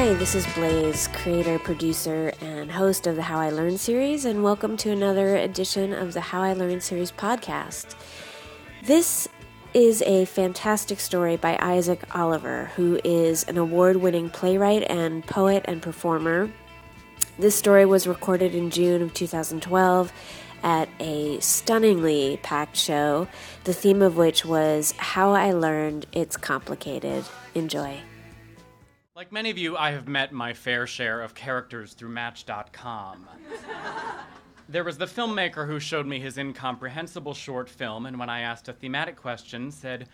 Hi, this is Blaze, creator, producer, and host of the How I Learn series, and welcome to another edition of the How I Learn series podcast. This is a fantastic story by Isaac Oliver, who is an award winning playwright and poet and performer. This story was recorded in June of 2012 at a stunningly packed show, the theme of which was How I Learned It's Complicated. Enjoy. Like many of you, I have met my fair share of characters through Match.com. there was the filmmaker who showed me his incomprehensible short film, and when I asked a thematic question, said,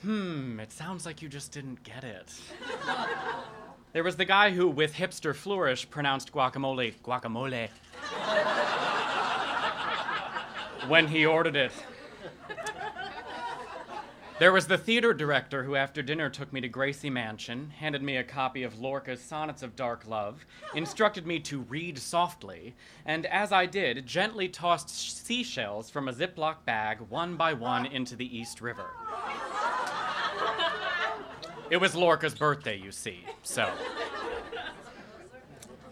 Hmm, it sounds like you just didn't get it. there was the guy who, with hipster flourish, pronounced guacamole guacamole when he ordered it. There was the theater director who, after dinner, took me to Gracie Mansion, handed me a copy of Lorca's Sonnets of Dark Love, instructed me to read softly, and as I did, gently tossed seashells from a Ziploc bag one by one into the East River. It was Lorca's birthday, you see, so.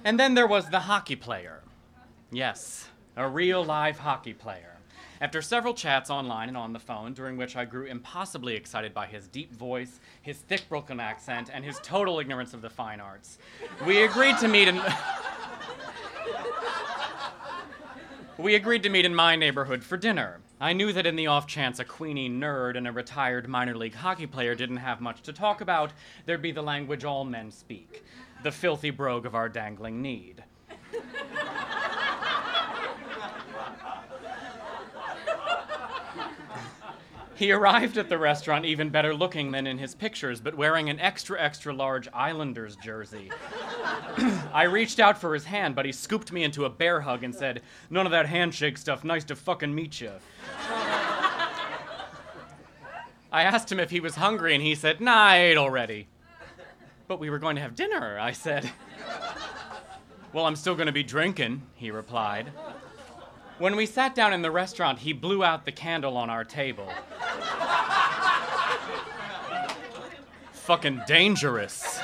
And then there was the hockey player. Yes, a real live hockey player. After several chats online and on the phone, during which I grew impossibly excited by his deep voice, his thick Brooklyn accent, and his total ignorance of the fine arts, we agreed to meet in. we agreed to meet in my neighborhood for dinner. I knew that in the off chance a Queenie nerd and a retired minor league hockey player didn't have much to talk about, there'd be the language all men speak the filthy brogue of our dangling need. He arrived at the restaurant even better looking than in his pictures, but wearing an extra, extra large Islanders jersey. I reached out for his hand, but he scooped me into a bear hug and said, None of that handshake stuff, nice to fucking meet you. I asked him if he was hungry, and he said, Nah, I ate already. But we were going to have dinner, I said. Well, I'm still going to be drinking, he replied. When we sat down in the restaurant, he blew out the candle on our table. Fucking dangerous.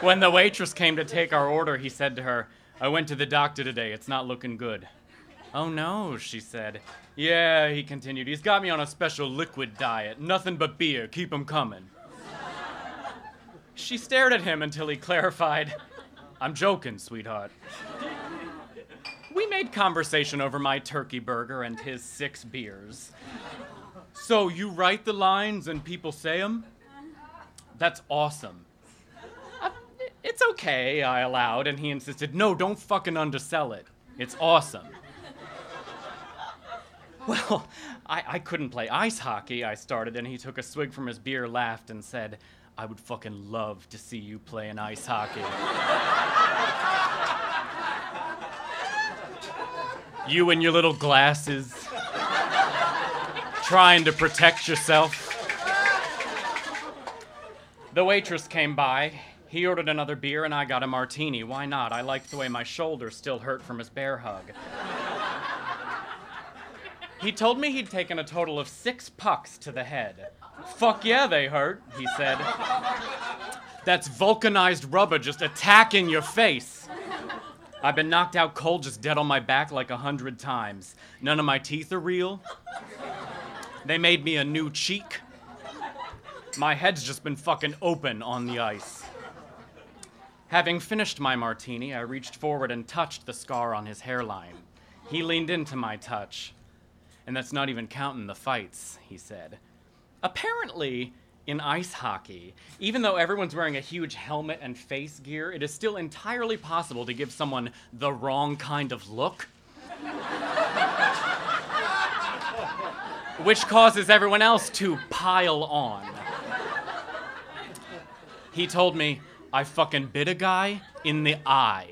when the waitress came to take our order, he said to her, I went to the doctor today. It's not looking good. Oh no, she said. Yeah, he continued. He's got me on a special liquid diet. Nothing but beer. Keep 'em coming. She stared at him until he clarified, I'm joking, sweetheart. We made conversation over my turkey burger and his six beers. So you write the lines and people say them? That's awesome. Uh, it's okay, I allowed, and he insisted, no, don't fucking undersell it. It's awesome. Well, I, I couldn't play ice hockey, I started, and he took a swig from his beer, laughed, and said, I would fucking love to see you play an ice hockey. You and your little glasses, trying to protect yourself. The waitress came by. He ordered another beer and I got a martini. Why not? I liked the way my shoulder still hurt from his bear hug. He told me he'd taken a total of six pucks to the head. Fuck yeah, they hurt, he said. That's vulcanized rubber just attacking your face. I've been knocked out cold, just dead on my back like a hundred times. None of my teeth are real. They made me a new cheek. My head's just been fucking open on the ice. Having finished my martini, I reached forward and touched the scar on his hairline. He leaned into my touch. And that's not even counting the fights, he said. Apparently, in ice hockey, even though everyone's wearing a huge helmet and face gear, it is still entirely possible to give someone the wrong kind of look. which causes everyone else to pile on. He told me, I fucking bit a guy in the eye.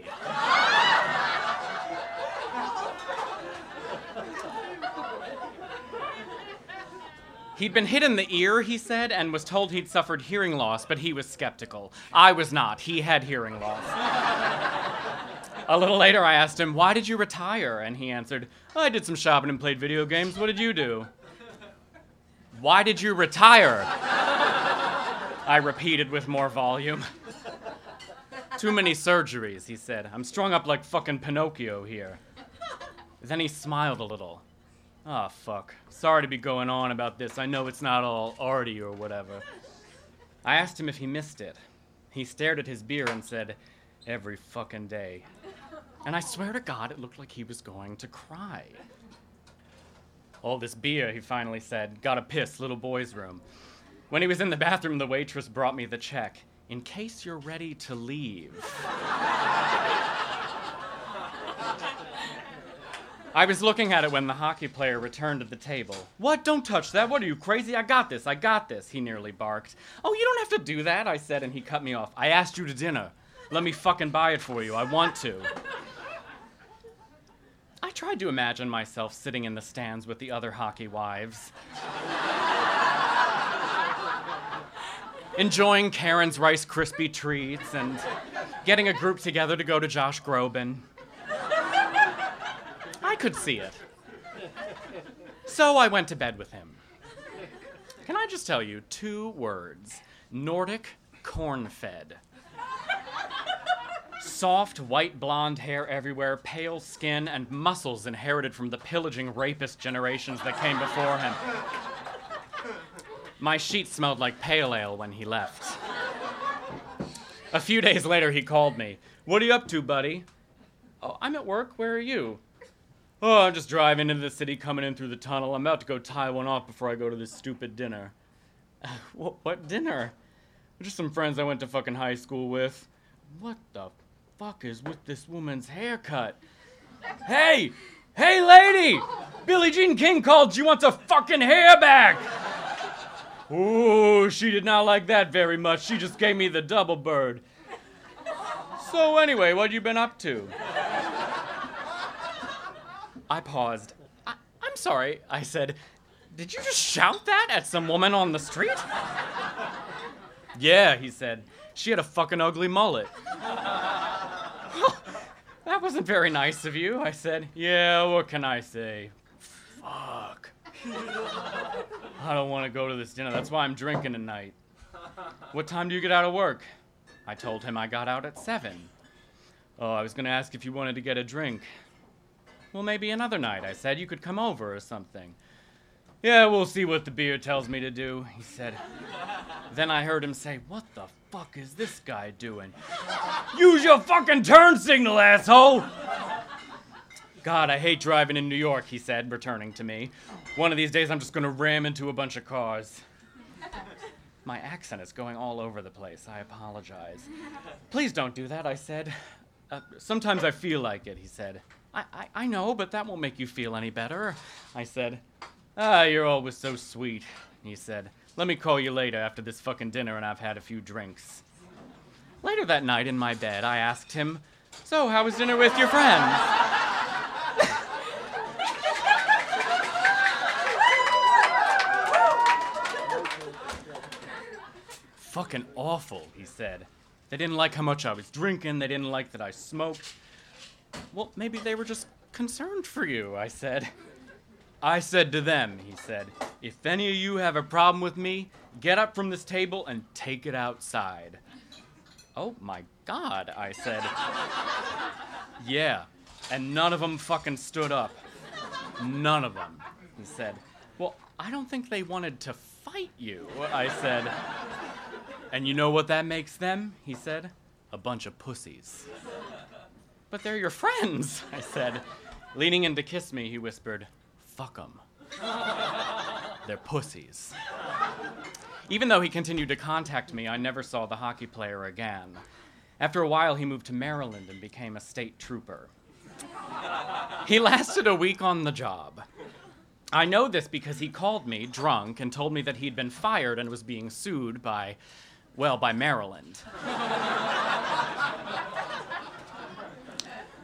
He'd been hit in the ear, he said, and was told he'd suffered hearing loss, but he was skeptical. I was not. He had hearing loss. A little later, I asked him, Why did you retire? And he answered, I did some shopping and played video games. What did you do? Why did you retire? I repeated with more volume. Too many surgeries, he said. I'm strung up like fucking Pinocchio here. Then he smiled a little. Ah, oh, fuck. Sorry to be going on about this. I know it's not all arty or whatever. I asked him if he missed it. He stared at his beer and said, Every fucking day. And I swear to God, it looked like he was going to cry. All this beer, he finally said. Got a piss, little boy's room. When he was in the bathroom, the waitress brought me the check. In case you're ready to leave. I was looking at it when the hockey player returned to the table. What? Don't touch that. What are you, crazy? I got this. I got this. He nearly barked. Oh, you don't have to do that, I said, and he cut me off. I asked you to dinner. Let me fucking buy it for you. I want to. I tried to imagine myself sitting in the stands with the other hockey wives. Enjoying Karen's Rice Krispie treats and getting a group together to go to Josh Groban. Could see it. So I went to bed with him. Can I just tell you two words Nordic corn fed. Soft, white blonde hair everywhere, pale skin, and muscles inherited from the pillaging rapist generations that came before him. My sheets smelled like pale ale when he left. A few days later, he called me. What are you up to, buddy? Oh, I'm at work. Where are you? Oh, I'm just driving into the city, coming in through the tunnel. I'm about to go tie one off before I go to this stupid dinner. what, what dinner? Just some friends I went to fucking high school with. What the fuck is with this woman's haircut? Hey! Hey, lady! Billie Jean King called. She wants a fucking hair back! Ooh, she did not like that very much. She just gave me the double bird. So, anyway, what you been up to? I paused. I- am sorry, I said. Did you just shout that at some woman on the street? yeah, he said. She had a fucking ugly mullet. that wasn't very nice of you, I said. Yeah, what can I say? Fuck. I don't want to go to this dinner. That's why I'm drinking tonight. What time do you get out of work? I told him I got out at 7. Oh, I was going to ask if you wanted to get a drink. Well, maybe another night, I said. You could come over or something. Yeah, we'll see what the beer tells me to do, he said. then I heard him say, What the fuck is this guy doing? Use your fucking turn signal, asshole! God, I hate driving in New York, he said, returning to me. One of these days I'm just gonna ram into a bunch of cars. My accent is going all over the place. I apologize. Please don't do that, I said. Uh, sometimes I feel like it, he said. I, I, know, but that won't make you feel any better. I said, Ah, you're always so sweet. He said, Let me call you later after this fucking dinner and I've had a few drinks. Later that night in my bed, I asked him, So, how was dinner with your friends? fucking awful, he said. They didn't like how much I was drinking, they didn't like that I smoked. Well, maybe they were just concerned for you, I said. I said to them, he said, if any of you have a problem with me, get up from this table and take it outside. Oh my god, I said. yeah, and none of them fucking stood up. None of them, he said. Well, I don't think they wanted to fight you, I said. And you know what that makes them? He said. A bunch of pussies. But they're your friends, I said. Leaning in to kiss me, he whispered, Fuck them. they're pussies. Even though he continued to contact me, I never saw the hockey player again. After a while, he moved to Maryland and became a state trooper. he lasted a week on the job. I know this because he called me drunk and told me that he'd been fired and was being sued by, well, by Maryland.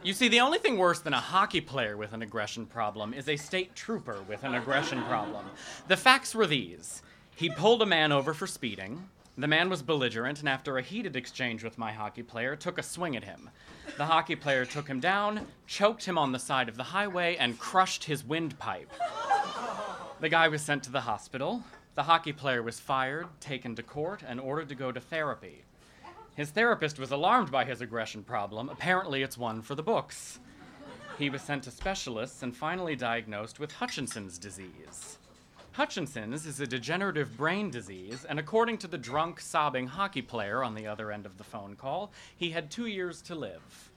You see, the only thing worse than a hockey player with an aggression problem is a state trooper with an aggression problem. The facts were these he pulled a man over for speeding. The man was belligerent, and after a heated exchange with my hockey player, took a swing at him. The hockey player took him down, choked him on the side of the highway, and crushed his windpipe. The guy was sent to the hospital. The hockey player was fired, taken to court, and ordered to go to therapy. His therapist was alarmed by his aggression problem. Apparently, it's one for the books. He was sent to specialists and finally diagnosed with Huntington's disease. Huntington's is a degenerative brain disease, and according to the drunk, sobbing hockey player on the other end of the phone call, he had two years to live.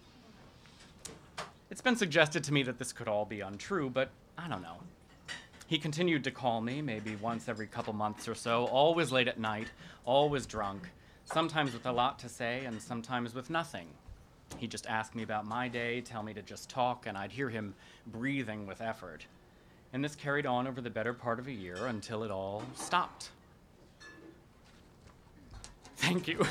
It's been suggested to me that this could all be untrue, but I don't know. He continued to call me, maybe once every couple months or so, always late at night, always drunk, sometimes with a lot to say and sometimes with nothing. He'd just ask me about my day, tell me to just talk, and I'd hear him breathing with effort. And this carried on over the better part of a year until it all stopped. Thank you.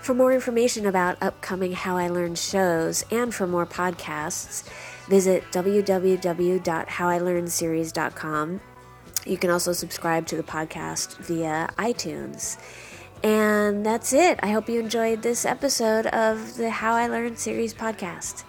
For more information about upcoming How I Learned shows and for more podcasts, visit www.howilearnseries.com. You can also subscribe to the podcast via iTunes. And that's it. I hope you enjoyed this episode of the How I Learned series podcast.